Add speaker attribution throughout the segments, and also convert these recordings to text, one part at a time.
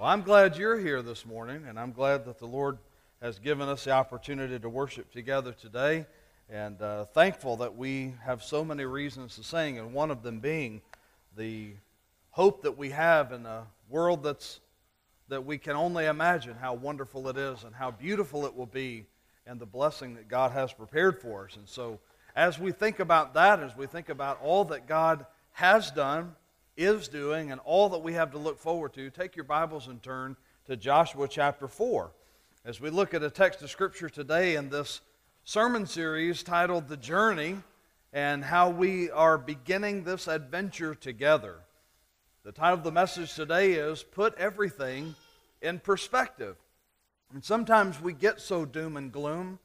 Speaker 1: Well, I'm glad you're here this morning, and I'm glad that the Lord has given us the opportunity to worship together today, and uh, thankful that we have so many reasons to sing, and one of them being the hope that we have in a world that's that we can only imagine how wonderful it is and how beautiful it will be, and the blessing that God has prepared for us. And so, as we think about that, as we think about all that God has done is doing and all that we have to look forward to, take your Bibles and turn to Joshua chapter 4. As we look at a text of Scripture today in this sermon series titled The Journey and how we are beginning this adventure together. The title of the message today is Put Everything in Perspective. And sometimes we get so doom and gloom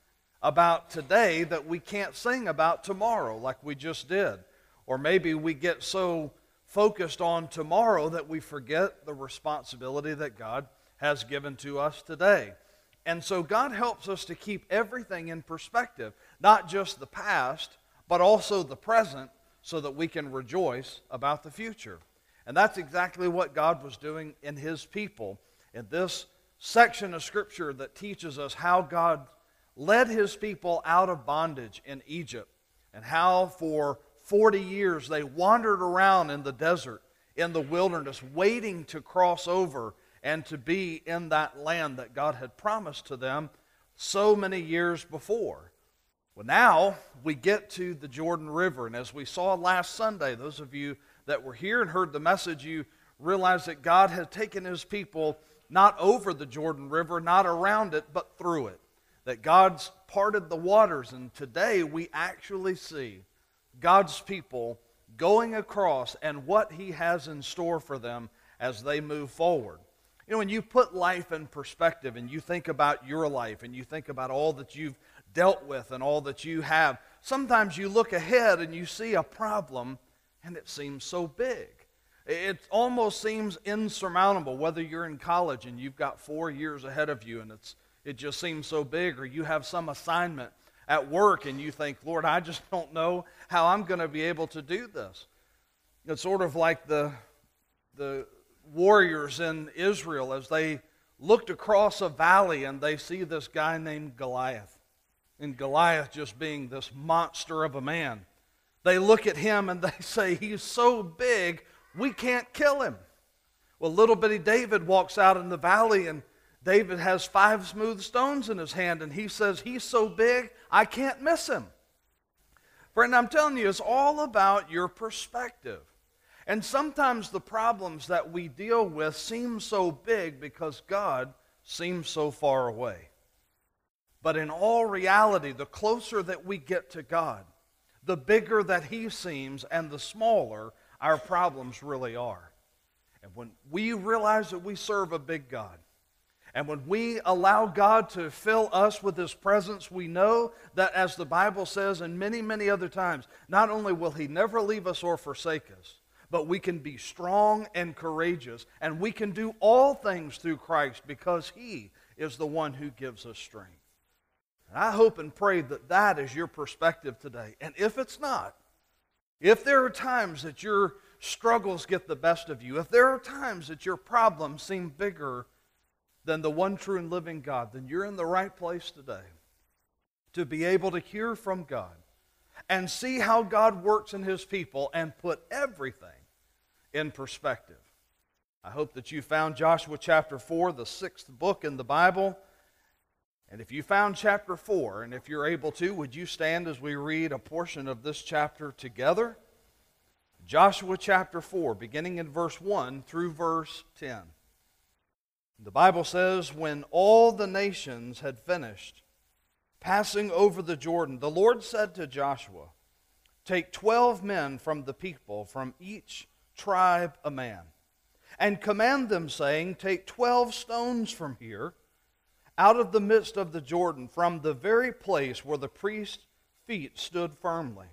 Speaker 1: about today that we can't sing about tomorrow like we just did. Or maybe we get so focused on tomorrow that we forget the responsibility that God has given to us today. And so God helps us to keep everything in perspective, not just the past, but also the present, so that we can rejoice about the future. And that's exactly what God was doing in His people in this section of Scripture that teaches us how God led His people out of bondage in Egypt and how for 40 years they wandered around in the desert, in the wilderness, waiting to cross over and to be in that land that God had promised to them so many years before. Well, now we get to the Jordan River, and as we saw last Sunday, those of you that were here and heard the message, you realize that God had taken his people not over the Jordan River, not around it, but through it. That God's parted the waters, and today we actually see God's people going across and what He has in store for them as they move forward. You know, when you put life in perspective and you think about your life and you think about all that you've dealt with and all that you have, sometimes you look ahead and you see a problem and it seems so big. It almost seems insurmountable, whether you're in college and you've got four years ahead of you and it's, it just seems so big, or you have some assignment at work and you think, Lord, I just don't know how I'm going to be able to do this. It's sort of like the, the warriors in Israel as they looked across a valley and they see this guy named Goliath. And Goliath just being this monster of a man. They look at him and they say, He's so big, we can't kill him. Well, little bitty David walks out in the valley and David has five smooth stones in his hand, and he says, He's so big, I can't miss him. Friend, I'm telling you, it's all about your perspective. And sometimes the problems that we deal with seem so big because God seems so far away. But in all reality, the closer that we get to God, the bigger that He seems and the smaller our problems really are. And when we realize that we serve a big God, and when we allow God to fill us with His presence, we know that, as the Bible says, and many, many other times, not only will He never leave us or forsake us, but we can be strong and courageous, and we can do all things through Christ because He is the one who gives us strength. And I hope and pray that that is your perspective today. And if it's not, if there are times that your struggles get the best of you, if there are times that your problems seem bigger than the one true and living God, then you're in the right place today to be able to hear from God and see how God works in His people and put everything in perspective. I hope that you found Joshua chapter 4, the sixth book in the Bible. And if you found chapter 4, and if you're able to, would you stand as we read a portion of this chapter together? Joshua chapter 4, beginning in verse 1 through verse 10. The Bible says, when all the nations had finished passing over the Jordan, the Lord said to Joshua, Take twelve men from the people, from each tribe a man, and command them, saying, Take twelve stones from here, out of the midst of the Jordan, from the very place where the priest's feet stood firmly,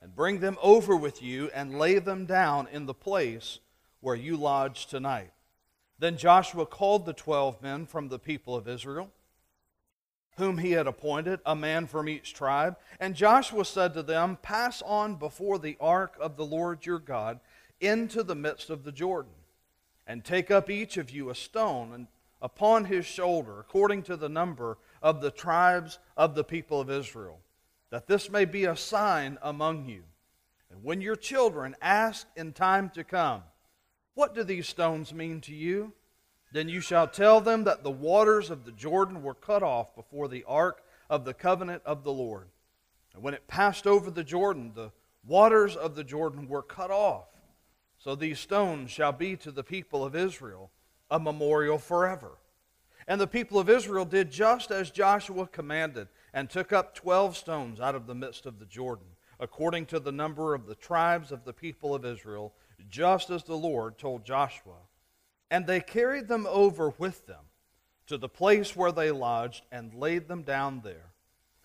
Speaker 1: and bring them over with you, and lay them down in the place where you lodge tonight. Then Joshua called the twelve men from the people of Israel, whom he had appointed, a man from each tribe. And Joshua said to them, Pass on before the ark of the Lord your God into the midst of the Jordan. and take up each of you a stone and upon his shoulder, according to the number of the tribes of the people of Israel, that this may be a sign among you. And when your children ask in time to come, What do these stones mean to you? Then you shall tell them that the waters of the Jordan were cut off before the ark of the covenant of the Lord. And when it passed over the Jordan, the waters of the Jordan were cut off. So these stones shall be to the people of Israel a memorial forever. And the people of Israel did just as Joshua commanded, and took up twelve stones out of the midst of the Jordan, according to the number of the tribes of the people of Israel, just as the Lord told Joshua. And they carried them over with them to the place where they lodged, and laid them down there.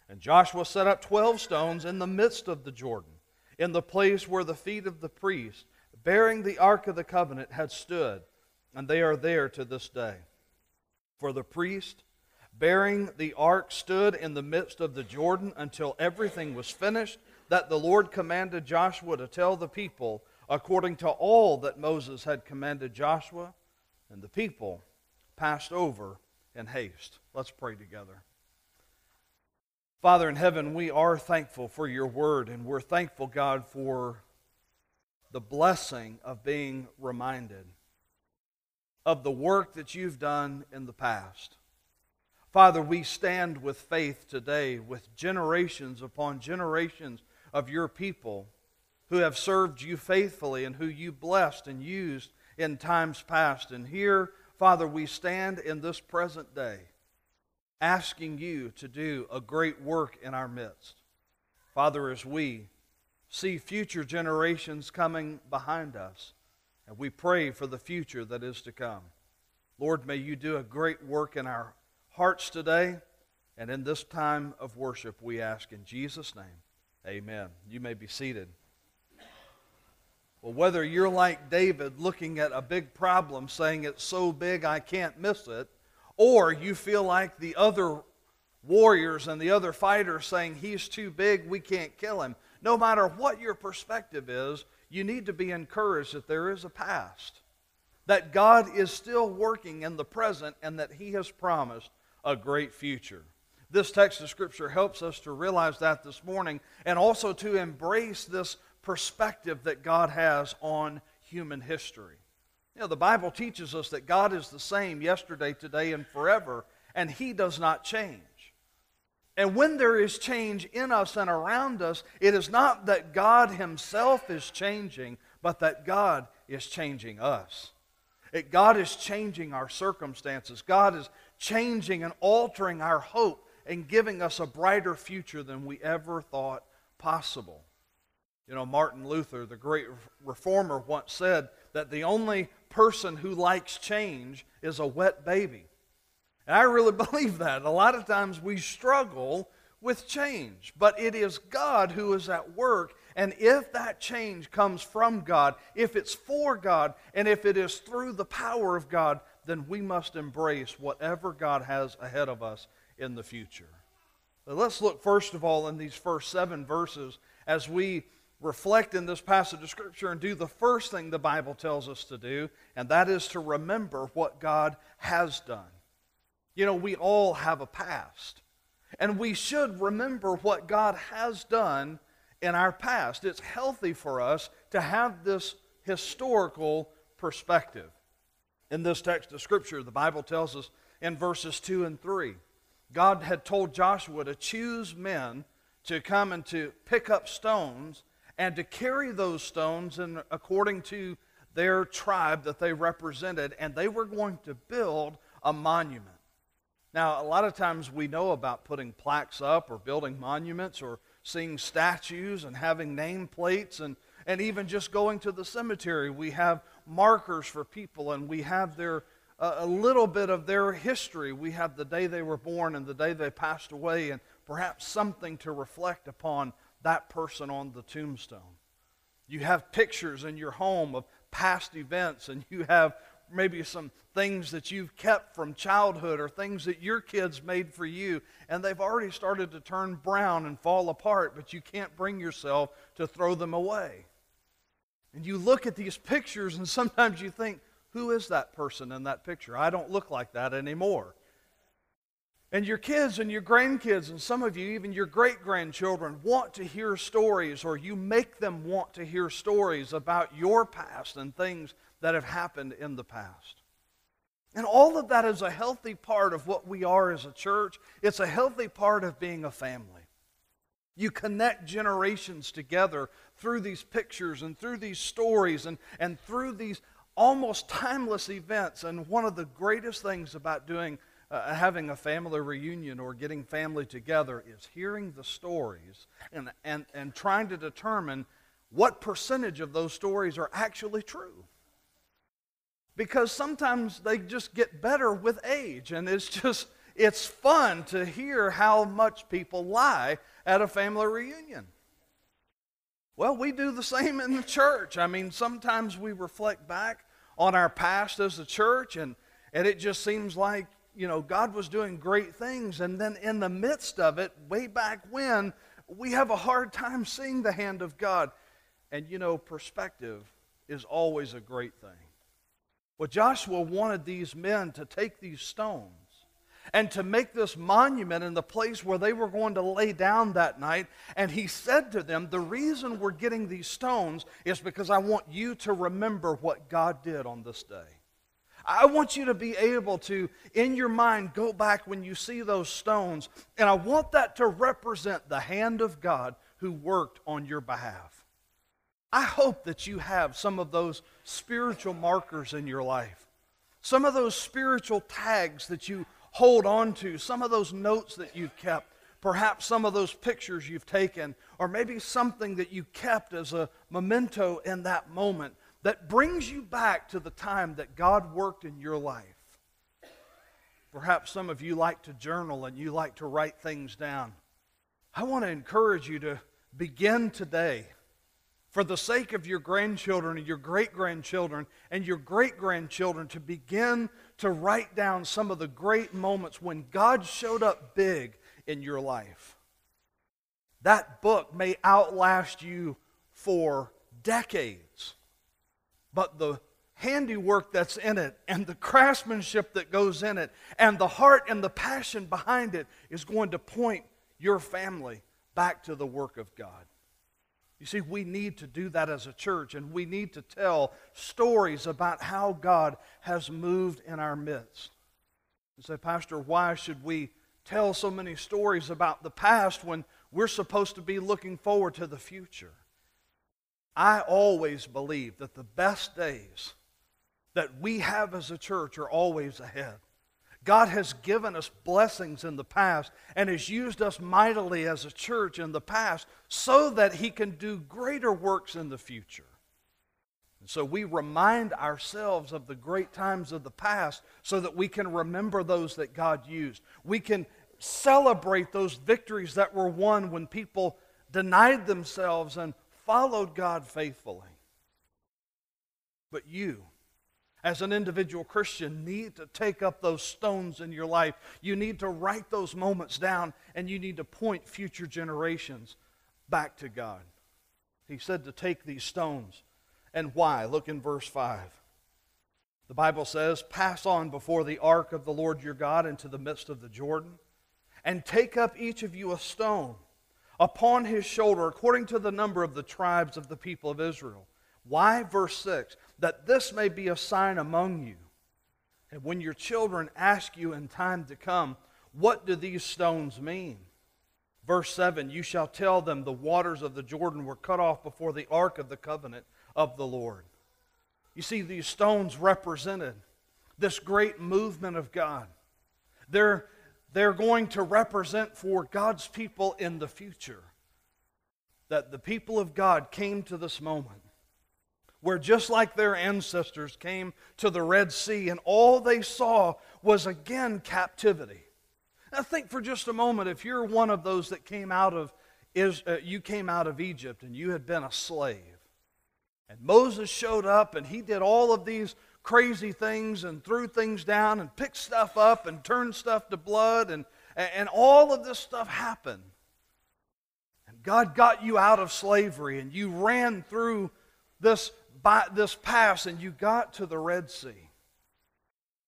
Speaker 1: And Joshua set up twelve stones in the midst of the Jordan, in the place where the feet of the priest, bearing the ark of the covenant, had stood and they are there to this day. For the priest bearing the ark stood in the midst of the Jordan until everything was finished, that the Lord commanded Joshua to tell the people according to all that Moses had commanded Joshua, and the people passed over in haste. Let's pray together. Father in heaven, we are thankful for your word, and we're thankful, God, for the blessing of being reminded of the work that you've done in the past. Father, we stand with faith today with generations upon generations of your people who have served you faithfully and who you blessed and used in times past. And here, Father, we stand in this present day asking you to do a great work in our midst. Father, as we see future generations coming behind us, and we pray for the future that is to come. Lord, may you do a great work in our hearts today. And in this time of worship, we ask in Jesus' name, amen. You may be seated. Well, whether you're like David looking at a big problem saying it's so big I can't miss it, or you feel like the other warriors and the other fighters saying he's too big, we can't kill him. No matter what your perspective is, you need to be encouraged that there is a past, that God is still working in the present, and that He has promised a great future. This text of Scripture helps us to realize that this morning and also to embrace this perspective that God has on human history. You know, the Bible teaches us that God is the same yesterday, today, and forever, and He does not change. And when there is change in us and around us, it is not that God Himself is changing, but that God is changing us. It, God is changing our circumstances. God is changing and altering our hope and giving us a brighter future than we ever thought possible. You know, Martin Luther, the great reformer, once said that the only person who likes change is a wet baby. And I really believe that. A lot of times we struggle with change, but it is God who is at work. And if that change comes from God, if it's for God, and if it is through the power of God, then we must embrace whatever God has ahead of us in the future. But let's look first of all in these first seven verses as we reflect in this passage of Scripture and do the first thing the Bible tells us to do, and that is to remember what God has done. You know, we all have a past. And we should remember what God has done in our past. It's healthy for us to have this historical perspective. In this text of Scripture, the Bible tells us in verses 2 and 3, God had told Joshua to choose men to come and to pick up stones and to carry those stones in, according to their tribe that they represented, and they were going to build a monument. Now, a lot of times we know about putting plaques up or building monuments or seeing statues and having nameplates and, and even just going to the cemetery. We have markers for people and we have their, uh, a little bit of their history. We have the day they were born and the day they passed away and perhaps something to reflect upon that person on the tombstone. You have pictures in your home of past events and you have maybe some things that you've kept from childhood or things that your kids made for you, and they've already started to turn brown and fall apart, but you can't bring yourself to throw them away. And you look at these pictures, and sometimes you think, Who is that person in that picture? I don't look like that anymore. And your kids and your grandkids, and some of you, even your great grandchildren, want to hear stories, or you make them want to hear stories about your past and things that have happened in the past. And all of that is a healthy part of what we are as a church. It's a healthy part of being a family. You connect generations together through these pictures and through these stories and, and through these almost timeless events. And one of the greatest things about doing uh, having a family reunion or getting family together is hearing the stories and, and, and trying to determine what percentage of those stories are actually true. Because sometimes they just get better with age, and it's just, it's fun to hear how much people lie at a family reunion. Well, we do the same in the church. I mean, sometimes we reflect back on our past as a church, and, and it just seems like, you know, God was doing great things. And then in the midst of it, way back when, we have a hard time seeing the hand of God. And, you know, perspective is always a great thing. Well, Joshua wanted these men to take these stones and to make this monument in the place where they were going to lay down that night. And he said to them, The reason we're getting these stones is because I want you to remember what God did on this day. I want you to be able to, in your mind, go back when you see those stones, and I want that to represent the hand of God who worked on your behalf. I hope that you have some of those spiritual markers in your life, some of those spiritual tags that you hold on to, some of those notes that you've kept, perhaps some of those pictures you've taken, or maybe something that you kept as a memento in that moment that brings you back to the time that God worked in your life. Perhaps some of you like to journal and you like to write things down. I want to encourage you to begin today for the sake of your grandchildren and your great grandchildren and your great grandchildren to begin to write down some of the great moments when God showed up big in your life. That book may outlast you for decades but the handiwork that's in it and the craftsmanship that goes in it and the heart and the passion behind it is going to point your family back to the work of God. You see, we need to do that as a church, and we need to tell stories about how God has moved in our midst. You say, Pastor, why should we tell so many stories about the past when we're supposed to be looking forward to the future? I always believe that the best days that we have as a church are always ahead. God has given us blessings in the past and has used us mightily as a church in the past so that He can do greater works in the future. And so we remind ourselves of the great times of the past so that we can remember those that God used. We can celebrate those victories that were won when people denied themselves and followed God faithfully. But you, as an individual Christian, need to take up those stones in your life. You need to write those moments down, and you need to point future generations back to God. He said to take these stones. And why? Look in verse 5. The Bible says, Pass on before the ark of the Lord your God into the midst of the Jordan, and take up each of you a stone upon his shoulder according to the number of the tribes of the people of Israel. Why? Verse 6 that this may be a sign among you. And when your children ask you in time to come, What do these stones mean? Verse 7 You shall tell them the waters of the Jordan were cut off before the ark of the covenant of the Lord. You see, these stones represented this great movement of God. They're, they're going to represent for God's people in the future. That the people of God came to this moment where, just like their ancestors came to the Red Sea, and all they saw was again captivity. Now, think for just a moment if you're one of those that came out of, is, uh, you came out of Egypt and you had been a slave. And Moses showed up and he did all of these crazy things and threw things down and picked stuff up and turned stuff to blood and, and all of this stuff happened. And God got you out of slavery and you ran through this by this pass and you got to the Red Sea.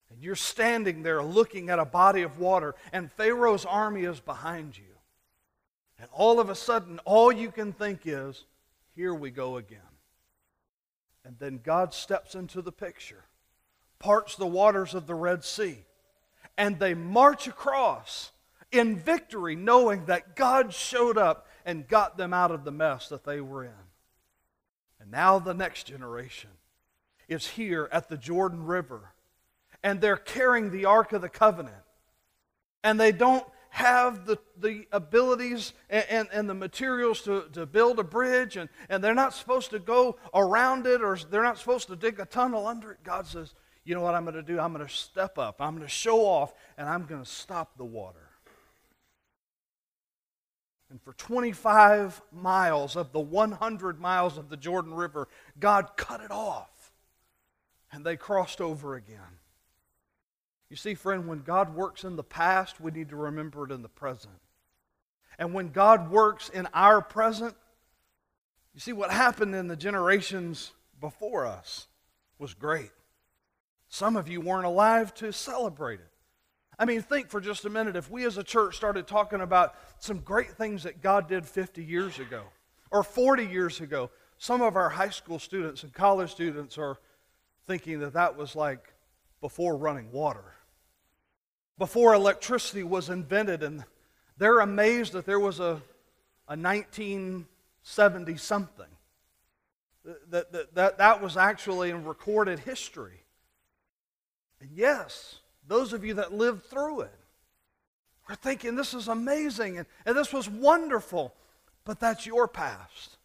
Speaker 1: And you're standing there looking at a body of water, and Pharaoh's army is behind you. And all of a sudden, all you can think is, here we go again. And then God steps into the picture, parts the waters of the Red Sea, and they march across in victory, knowing that God showed up and got them out of the mess that they were in. And now the next generation is here at the Jordan River, and they're carrying the Ark of the Covenant. And they don't have the, the abilities and, and, and, the materials to, to build a bridge, and, and they're not supposed to go around it, or they're not supposed to dig a tunnel under it. God says, You know what I'm going to do? I'm going to step up, I'm going to show off, and I'm going to stop the water. And for 25 miles of the 100 miles of the Jordan River, God cut it off. And they crossed over again. You see, friend, when God works in the past, we need to remember it in the present. And when God works in our present, you see, what happened in the generations before us was great. Some of you weren't alive to celebrate it. I mean, think for just a minute if we as a church started talking about some great things that God did 50 years ago or 40 years ago. Some of our high school students and college students are thinking that that was like before running water, before electricity was invented, and they're amazed that there was a, a 1970 something. That, that, that, that was actually in recorded history. And yes, those of you that lived through it are thinking this is amazing and, and this was wonderful, but that's your past.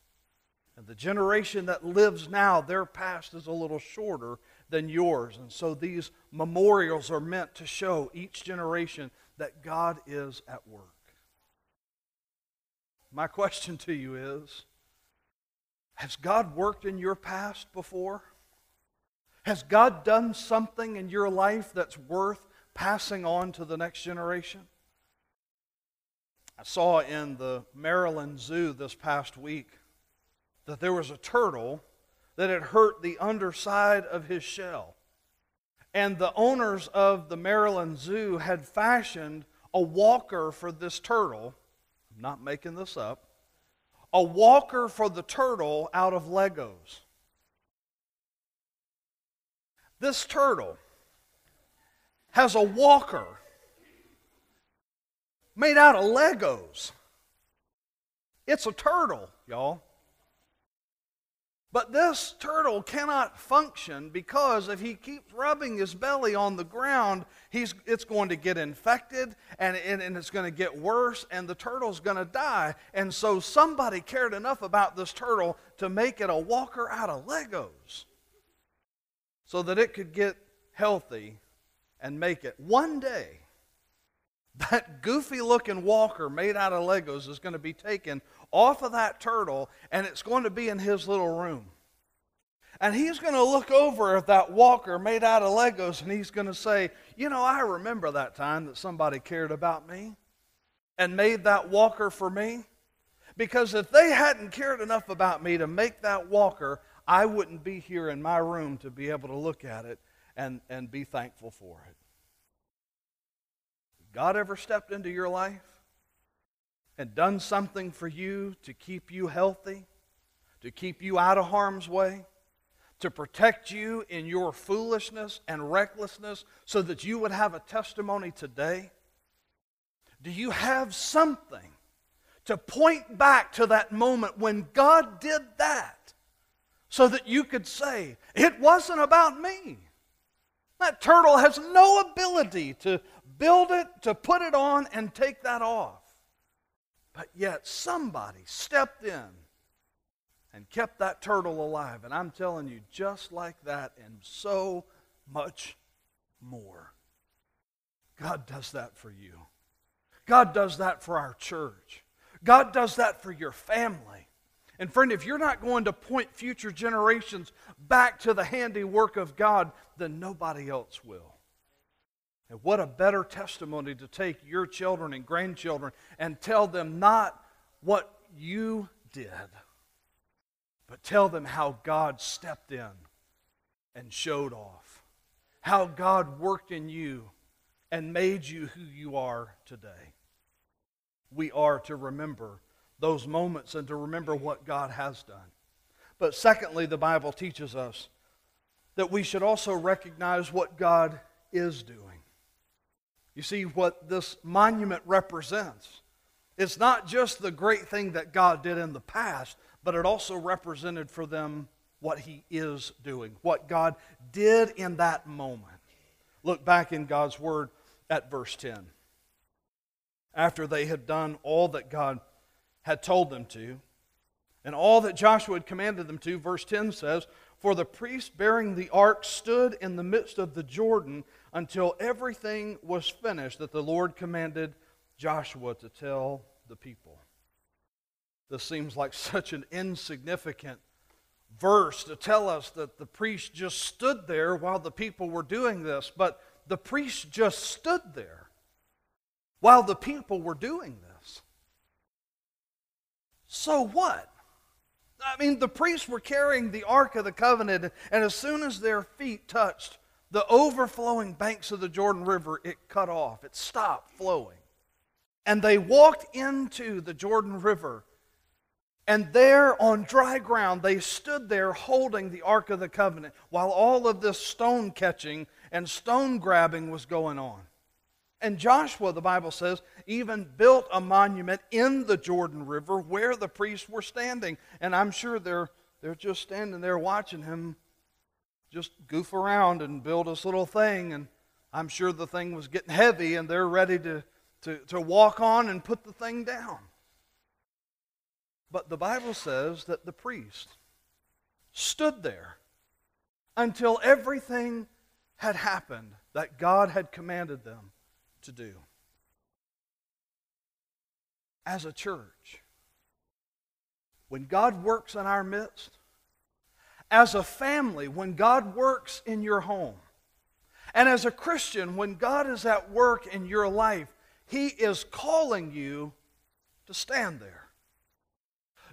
Speaker 1: And the generation that lives now, their past is a little shorter than yours. And so these memorials are meant to show each generation that God is at work. My question to you is Has God worked in your past before? Has God done something in your life that's worth passing on to the next generation? I saw in the Maryland Zoo this past week that there was a turtle that had hurt the underside of his shell. And the owners of the Maryland Zoo had fashioned a walker for this turtle. I'm not making this up. A walker for the turtle out of Legos. This turtle has a walker made out of Legos. It's a turtle, y'all. But this turtle cannot function because if he keeps rubbing his belly on the ground, he's, it's going to get infected and, and, and it's going to get worse and the turtle's going to die. And so somebody cared enough about this turtle to make it a walker out of Legos so that it could get healthy and make it. One day, that goofy looking walker made out of Legos is going to be taken off of that turtle and it's going to be in his little room. And he's going to look over at that walker made out of Legos and he's going to say, You know, I remember that time that somebody cared about me and made that walker for me. Because if they hadn't cared enough about me to make that walker, I wouldn't be here in my room to be able to look at it and, and be thankful for it. God ever stepped into your life and done something for you to keep you healthy, to keep you out of harm's way, to protect you in your foolishness and recklessness so that you would have a testimony today? Do you have something to point back to that moment when God did that? so that you could say, It wasn't about me. That turtle has no ability to build it, to put it on, and take that off. But yet somebody stepped in and kept that turtle alive. And I'm telling you, just like that, and so much more. God does that for you. God does that for our church. God does that for your family. And friend, if you're not going to point future generations back to the handiwork of God, then nobody else will. And what a better testimony to take your children and grandchildren and tell them not what you did, but tell them how God stepped in and showed off, how God worked in you and made you who you are today. We are to remember those moments and to remember what God has done. But secondly, the Bible teaches us that we should also recognize what God is doing. You see, what this monument represents, it's not just the great thing that God did in the past, but it also represented for them what He is doing, what God did in that moment. Look back in God's Word at verse 10. After they had done all that God had told them to, and all that Joshua had commanded them to, verse 10 says, For the priest bearing the ark stood in the midst of the Jordan until everything was finished that the Lord commanded Joshua to tell the people. This seems like such an insignificant verse to tell us that the priest just stood there while the people were doing this, but the priest just stood there while the people were doing this. So what? I mean, the priests were carrying the Ark of the Covenant, and as soon as their feet touched the overflowing banks of the Jordan River, it cut off. It stopped flowing. And they walked into the Jordan River. And there on dry ground, they stood there holding the Ark of the Covenant while all of this stone catching and stone grabbing was going on. And Joshua, the Bible says, even built a monument in the Jordan River where the priests were standing. And I'm sure they're, they're just standing there watching him just goof around and build this little thing. And I'm sure the thing was getting heavy and they're ready to, to, to walk on and put the thing down. But the Bible says that the priest stood there until everything had happened that God had commanded them to do. As a church, when God works in our midst, as a family, when God works in your home, and as a Christian, when God is at work in your life, He is calling you to stand there.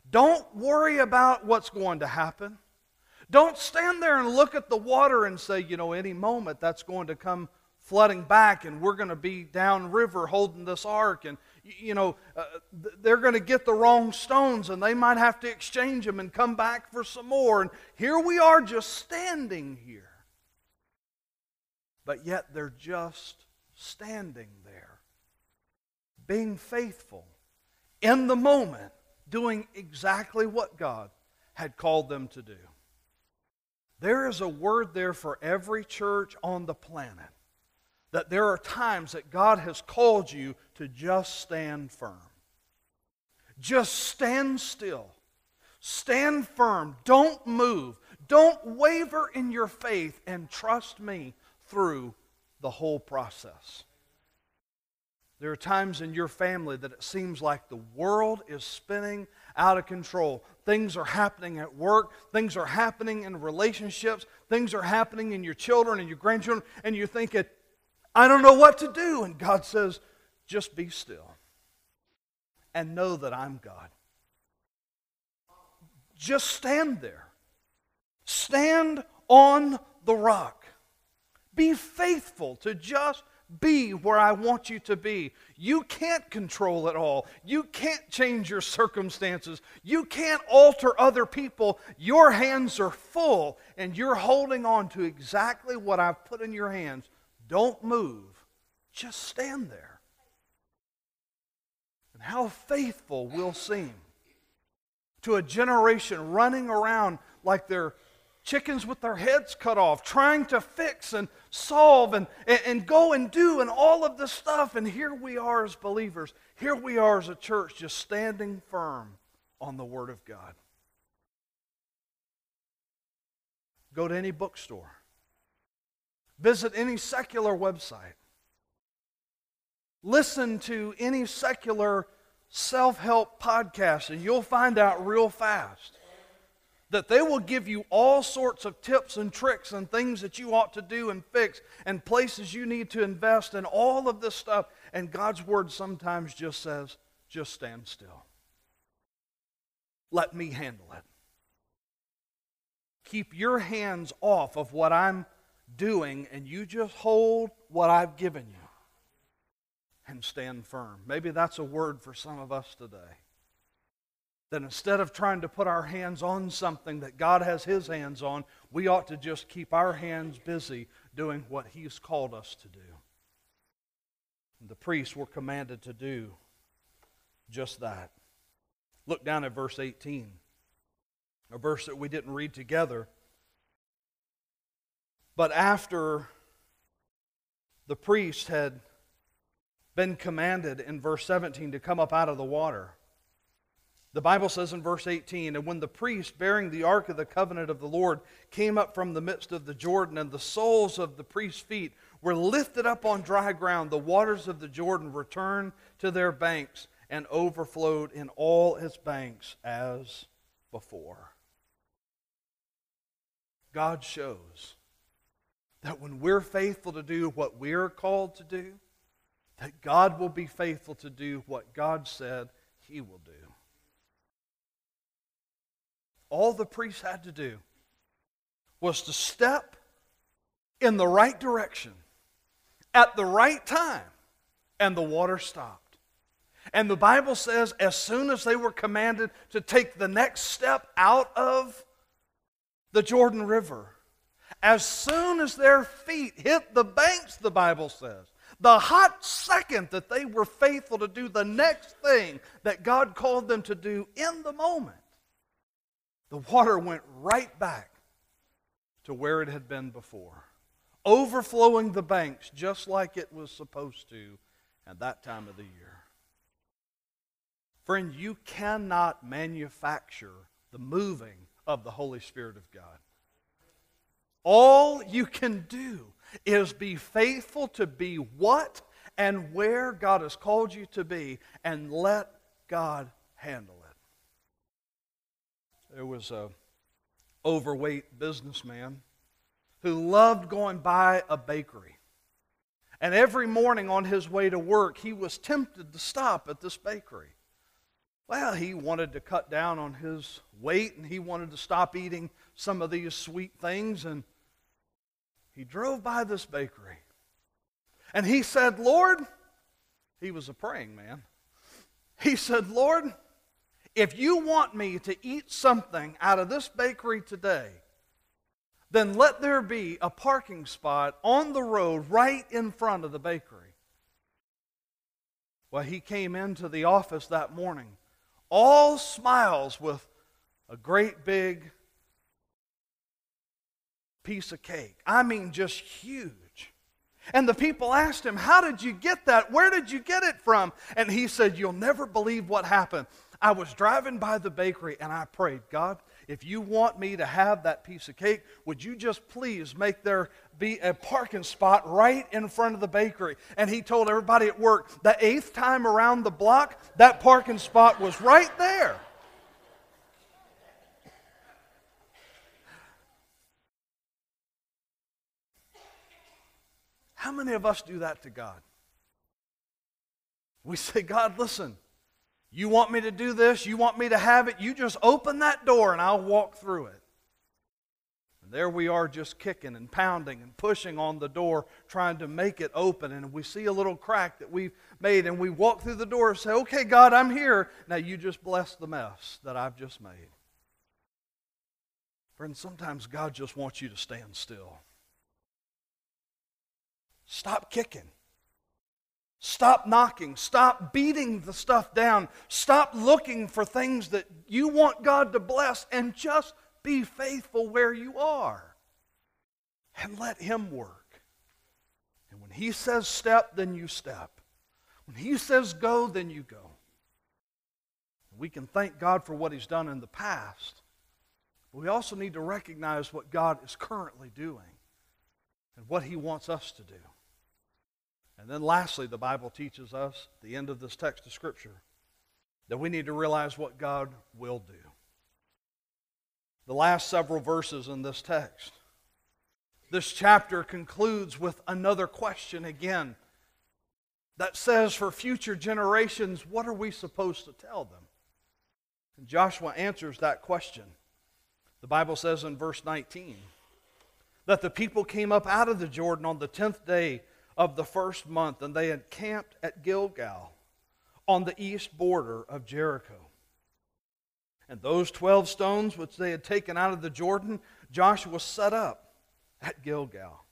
Speaker 1: Don't worry about what's going to happen. Don't stand there and look at the water and say, you know, any moment that's going to come flooding back and we're going to be downriver holding this ark and you know uh, they're going to get the wrong stones and they might have to exchange them and come back for some more. And here we are just standing here. But yet they're just standing there being faithful in the moment doing exactly what God had called them to do. There is a word there for every church on the planet that there are times that God has called you to just stand firm. Just stand still. Stand firm. Don't move. Don't waver in your faith and trust me through the whole process. There are times in your family that it seems like the world is spinning out of control. Things are happening at work, things are happening in relationships, things are happening in your children and your grandchildren, and you think it I don't know what to do. And God says, just be still and know that I'm God. Just stand there. Stand on the rock. Be faithful to just be where I want you to be. You can't control it all. You can't change your circumstances. You can't alter other people. Your hands are full, and you're holding on to exactly what I've put in your hands don't move. Just stand there. And how faithful we'll seem to a generation running around like they're chickens with their heads cut off, trying to fix and solve and, and, and, go and do and all of this stuff. And here we are as believers. Here we are as a church just standing firm on the Word of God. Go to any bookstore. Visit any secular website. Listen to any secular self help podcast, and you'll find out real fast that they will give you all sorts of tips and tricks and things that you ought to do and fix and places you need to invest and all of this stuff. And God's Word sometimes just says, just stand still. Let me handle it. keep your hands off of what I'm doing and you just hold what I've given you and stand firm. Maybe that's a word for some of us today. That instead of trying to put our hands on something that God has His hands on, we ought to just keep our hands busy doing what He's called us to do. And the priests were commanded to do just that. Look down at verse 18, a verse that we didn't read together. But after the priest had been commanded in verse 17 to come up out of the water, the Bible says in verse 18, And when the priest bearing the ark of the covenant of the Lord came up from the midst of the Jordan, and the soles of the priest's feet were lifted up on dry ground, the waters of the Jordan returned to their banks and overflowed in all its banks as before. God shows that when we're faithful to do what we're called to do, that God will be faithful to do what God said he will do. All the priests had to do was to step in the right direction at the right time, and the water stopped. And the Bible says, as soon as they were commanded to take the next step out of the Jordan River, as soon as their feet hit the banks, the Bible says, the hot second that they were faithful to do the next thing that God called them to do in the moment, the water went right back to where it had been before overflowing the banks just like it was supposed to at that time of the year. Friend, you cannot manufacture the moving of the Holy Spirit of God. All you can do is be faithful to be what and where God has called you to be and let God handle it. There was a overweight businessman who loved going by a bakery. And every morning on his way to work, he was tempted to stop at this bakery. Well, he wanted to cut down on his weight and he wanted to stop eating some of these sweet things. And he drove by this bakery. And he said, Lord, he was a praying man. He said, Lord, if you want me to eat something out of this bakery today, then let there be a parking spot on the road right in front of the bakery. Well, he came into the office that morning, all smiles with a great big piece of cake. I mean, just huge. And the people asked him, How did you get that? Where did you get it from? And he said, You'll never believe what happened. I was driving by the bakery and I prayed, God, if you want me to have that piece of cake, would you just please make there be a parking spot right in front of the bakery? And he told everybody at work, the eighth time around the block, that parking spot was right there. How many of us do that to God? We say, God, listen, you want me to do this? You want me to have it? You just open that door and I'll walk through it. And there we are just kicking and pounding and pushing on the door, trying to make it open. And we see a little crack that we've made and we walk through the door and say, Okay, God, I'm here. Now you just bless the mess that I've just made. Friends, sometimes God just wants you to stand still. Stop kicking. Stop knocking. Stop beating the stuff down. Stop looking for things that you want God to bless and just be faithful where you are. And let Him work. And when He says step, then you step. When He says go, then you go. We can thank God for what He's done in the past. But we also need to recognize what God is currently doing and what He wants us to do. And then lastly, the Bible teaches us, the end of this text of Scripture, that we need to realize what God will do. The last several verses in this text. This chapter concludes with another question again that says for future generations, what are we supposed to tell them? And Joshua answers that question The Bible says in verse 19 that the people came up out of the Jordan on the 10th day of the first month, and they encamped at Gilgal on the east border of Jericho. And those 12 stones which they had taken out of the Jordan, Joshua set up at Gilgal.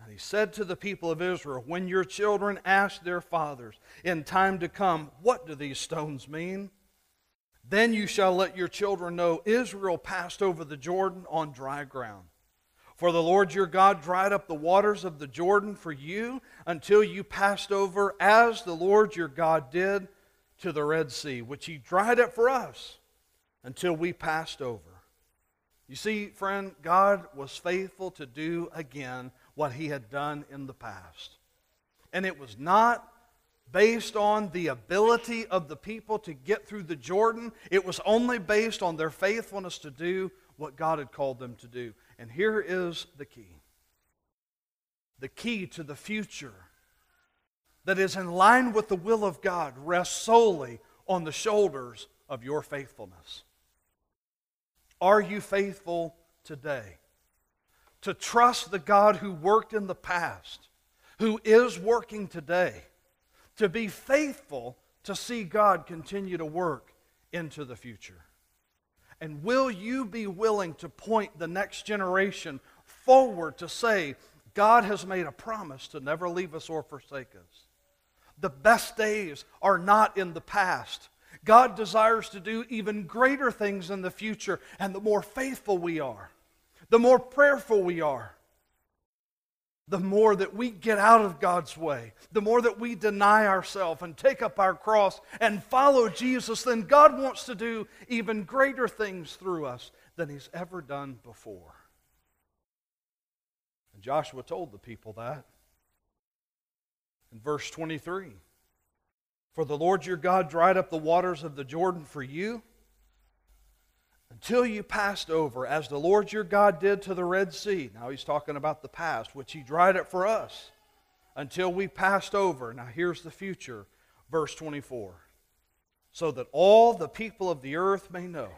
Speaker 1: And he said to the people of Israel, When your children ask their fathers in time to come, What do these stones mean? Then you shall let your children know Israel passed over the Jordan on dry ground. For the Lord your God dried up the waters of the Jordan for you until you passed over, as the Lord your God did to the Red Sea, which he dried up for us until we passed over. You see, friend, God was faithful to do again what he had done in the past. And it was not based on the ability of the people to get through the Jordan, it was only based on their faithfulness to do what God had called them to do. And here is the key the key to the future that is in line with the will of God rests solely on the shoulders of your faithfulness. Are you faithful today? To trust the God who worked in the past, who is working today, to be faithful to see God continue to work into the future. And will you be willing to point the next generation forward to say, God has made a promise to never leave us or forsake us? The best days are not in the past. God desires to do even greater things in the future, and the more faithful we are, the more prayerful we are, the more that we get out of God's way, the more that we deny ourselves and take up our cross and follow Jesus, then God wants to do even greater things through us than He's ever done before. And Joshua told the people that. In verse 23 For the Lord your God dried up the waters of the Jordan for you until you passed over, as the Lord your God did to the Red Sea. Now he's talking about the past, which he dried up for us until we passed over. Now here's the future, verse 24. So that all the people of the earth may know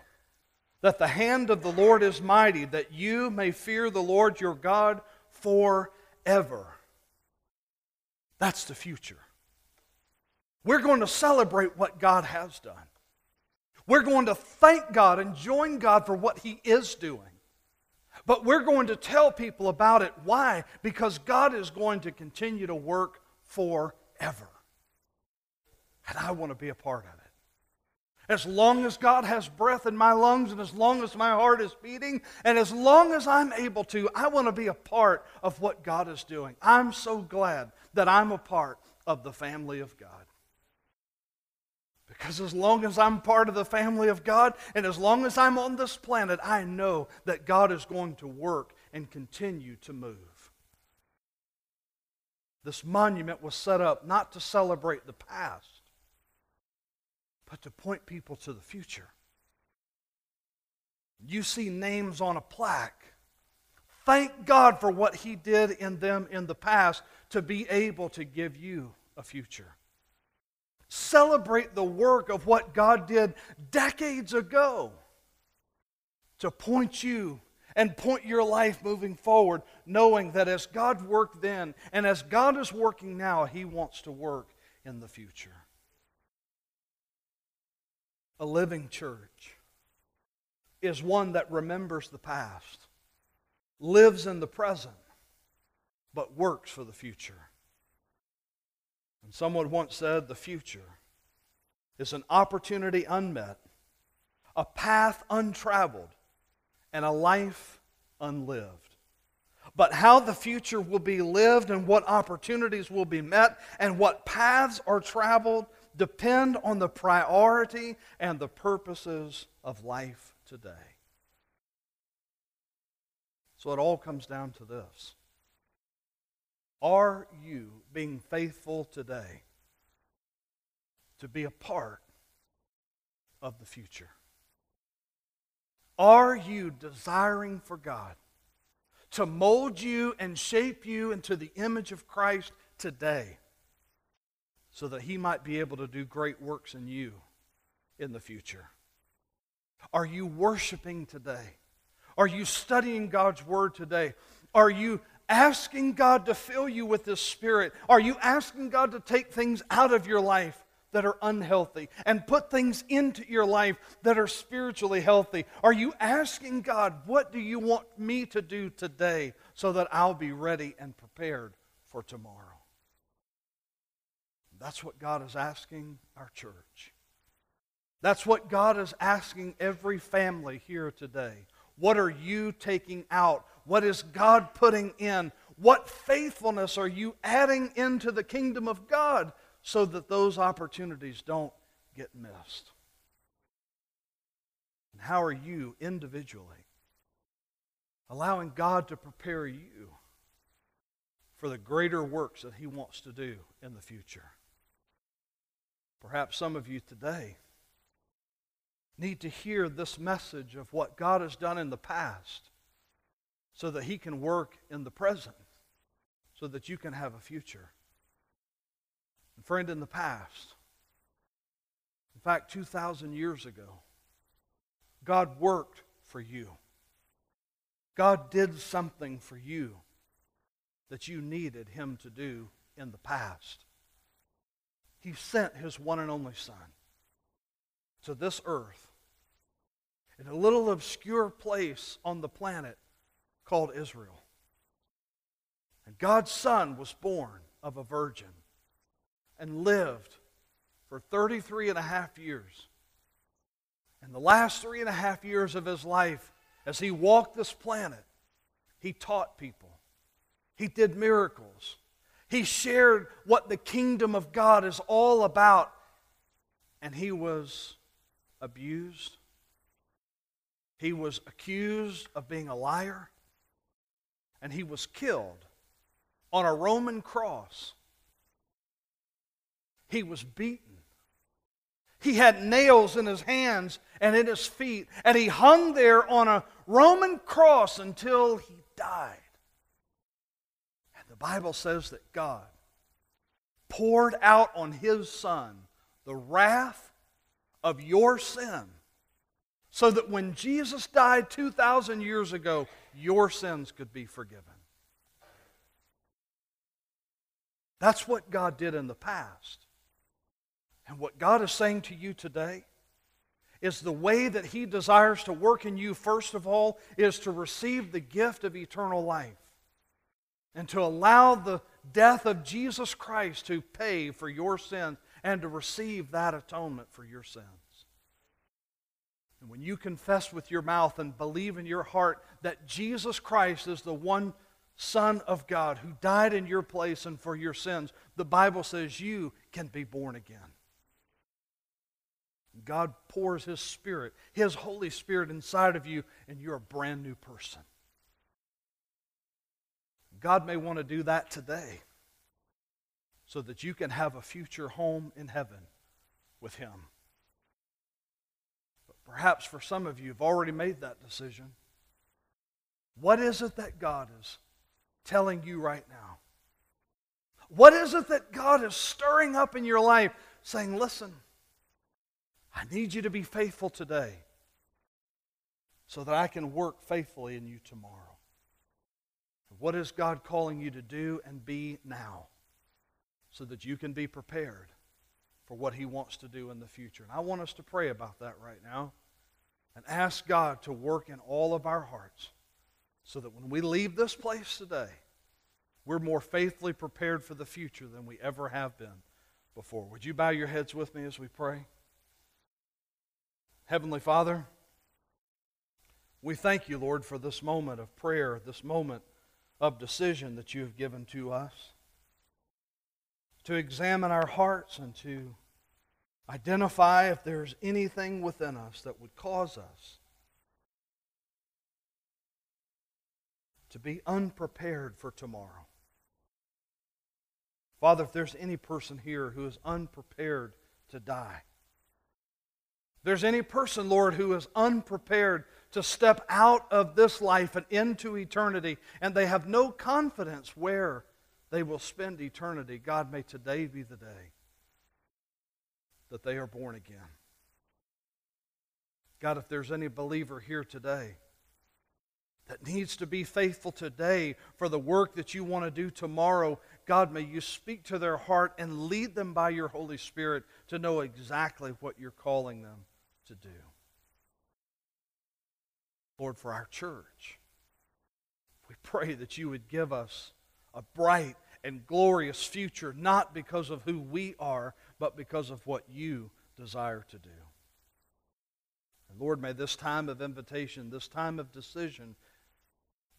Speaker 1: that the hand of the Lord is mighty, that you may fear the Lord your God forever. That's the future. We're going to celebrate what God has done. We're going to thank God and join God for what He is doing. But we're going to tell people about it. Why? Because God is going to continue to work forever. And I want to be a part of it. As long as God has breath in my lungs, and as long as my heart is beating, and as long as I'm able to, I want to be a part of what God is doing. I'm so glad that I'm a part of the family of God. Because as long as I'm part of the family of God and as long as I'm on this planet, I know that God is going to work and continue to move. This monument was set up not to celebrate the past, but to point people to the future. You see names on a plaque. Thank God for what He did in them in the past to be able to give you a future. Celebrate the work of what God did decades ago to point you and point your life moving forward, knowing that as God worked then and as God is working now, He wants to work in the future. A living church is one that remembers the past, lives in the present, but works for the future. Someone once said the future is an opportunity unmet, a path untraveled, and a life unlived. But how the future will be lived and what opportunities will be met and what paths are traveled depend on the priority and the purposes of life today. So it all comes down to this are you being faithful today to be a part of the future? Are you desiring for God to mold you and shape you into the image of Christ today so that He might be able to do great works in you in the future? Are you worshiping today? Are you studying God's Word today? Are you asking God to fill you with His Spirit? Are you asking God to take things out of your life that are unhealthy and put things into your life that are spiritually healthy? Are you asking God, what do you want me to do today so that I'll be ready and prepared for tomorrow? That's what God is asking our church. That's what God is asking every family here today. What are you taking out? What is God putting in? What faithfulness are you adding into the kingdom of God so that those opportunities don't get missed? And how are you individually allowing God to prepare you for the greater works that He wants to do in the future? Perhaps some of you today need to hear this message of what God has done in the past so that He can work in the present, so that you can have a future. And friend, in the past, in fact, 2,000 years ago, God worked for you. God did something for you that you needed Him to do in the past. He sent His one and only Son to this earth in a little obscure place on the planet called Israel. And God's Son was born of a virgin and lived for 33 and a half years. And the last three and a half years of his life, as he walked this planet, he taught people. He did miracles. He shared what the kingdom of God is all about. And he was abused he was accused of being a liar, and he was killed on a Roman cross. He was beaten. He had nails in his hands and in his feet, and he hung there on a Roman cross until he died. And the Bible says that God poured out on his son the wrath of your sin so that when Jesus died 2,000 years ago, your sins could be forgiven. That's what God did in the past. And what God is saying to you today is the way that He desires to work in you, first of all, is to receive the gift of eternal life and to allow the death of Jesus Christ to pay for your sins and to receive that atonement for your sins. And when you confess with your mouth and believe in your heart that Jesus Christ is the one Son of God who died in your place and for your sins, the Bible says you can be born again. God pours His Spirit, His Holy Spirit inside of you, and you're a brand new person. God may want to do that today so that you can have a future home in heaven with Him. Perhaps for some of you, you've already made that decision. What is it that God is telling you right now? What is it that God is stirring up in your life, saying, Listen, I need you to be faithful today so that I can work faithfully in you tomorrow? What is God calling you to do and be now so that you can be prepared for what He wants to do in the future? And I want us to pray about that right now and ask God to work in all of our hearts so that when we leave this place today, we're more faithfully prepared for the future than we ever have been before. Would you bow your heads with me as we pray? Heavenly Father, we thank you, Lord, for this moment of prayer, this moment of decision that you have given to us to examine our hearts and to Identify if there's anything within us that would cause us to be unprepared for tomorrow. Father, if there's any person here who is unprepared to die, there's any person, Lord, who is unprepared to step out of this life and into eternity, and they have no confidence where they will spend eternity, God, may today be the day that they are born again. God, if there's any believer here today that needs to be faithful today for the work that you want to do tomorrow, God, may you speak to their heart and lead them by your Holy Spirit to know exactly what you're calling them to do. Lord, for our church, we pray that you would give us a bright and glorious future, not because of who we are, but because of what you desire to do. And Lord, may this time of invitation, this time of decision,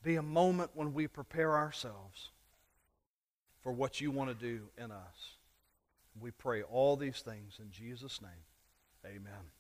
Speaker 1: be a moment when we prepare ourselves for what you want to do in us. We pray all these things in Jesus' name. Amen.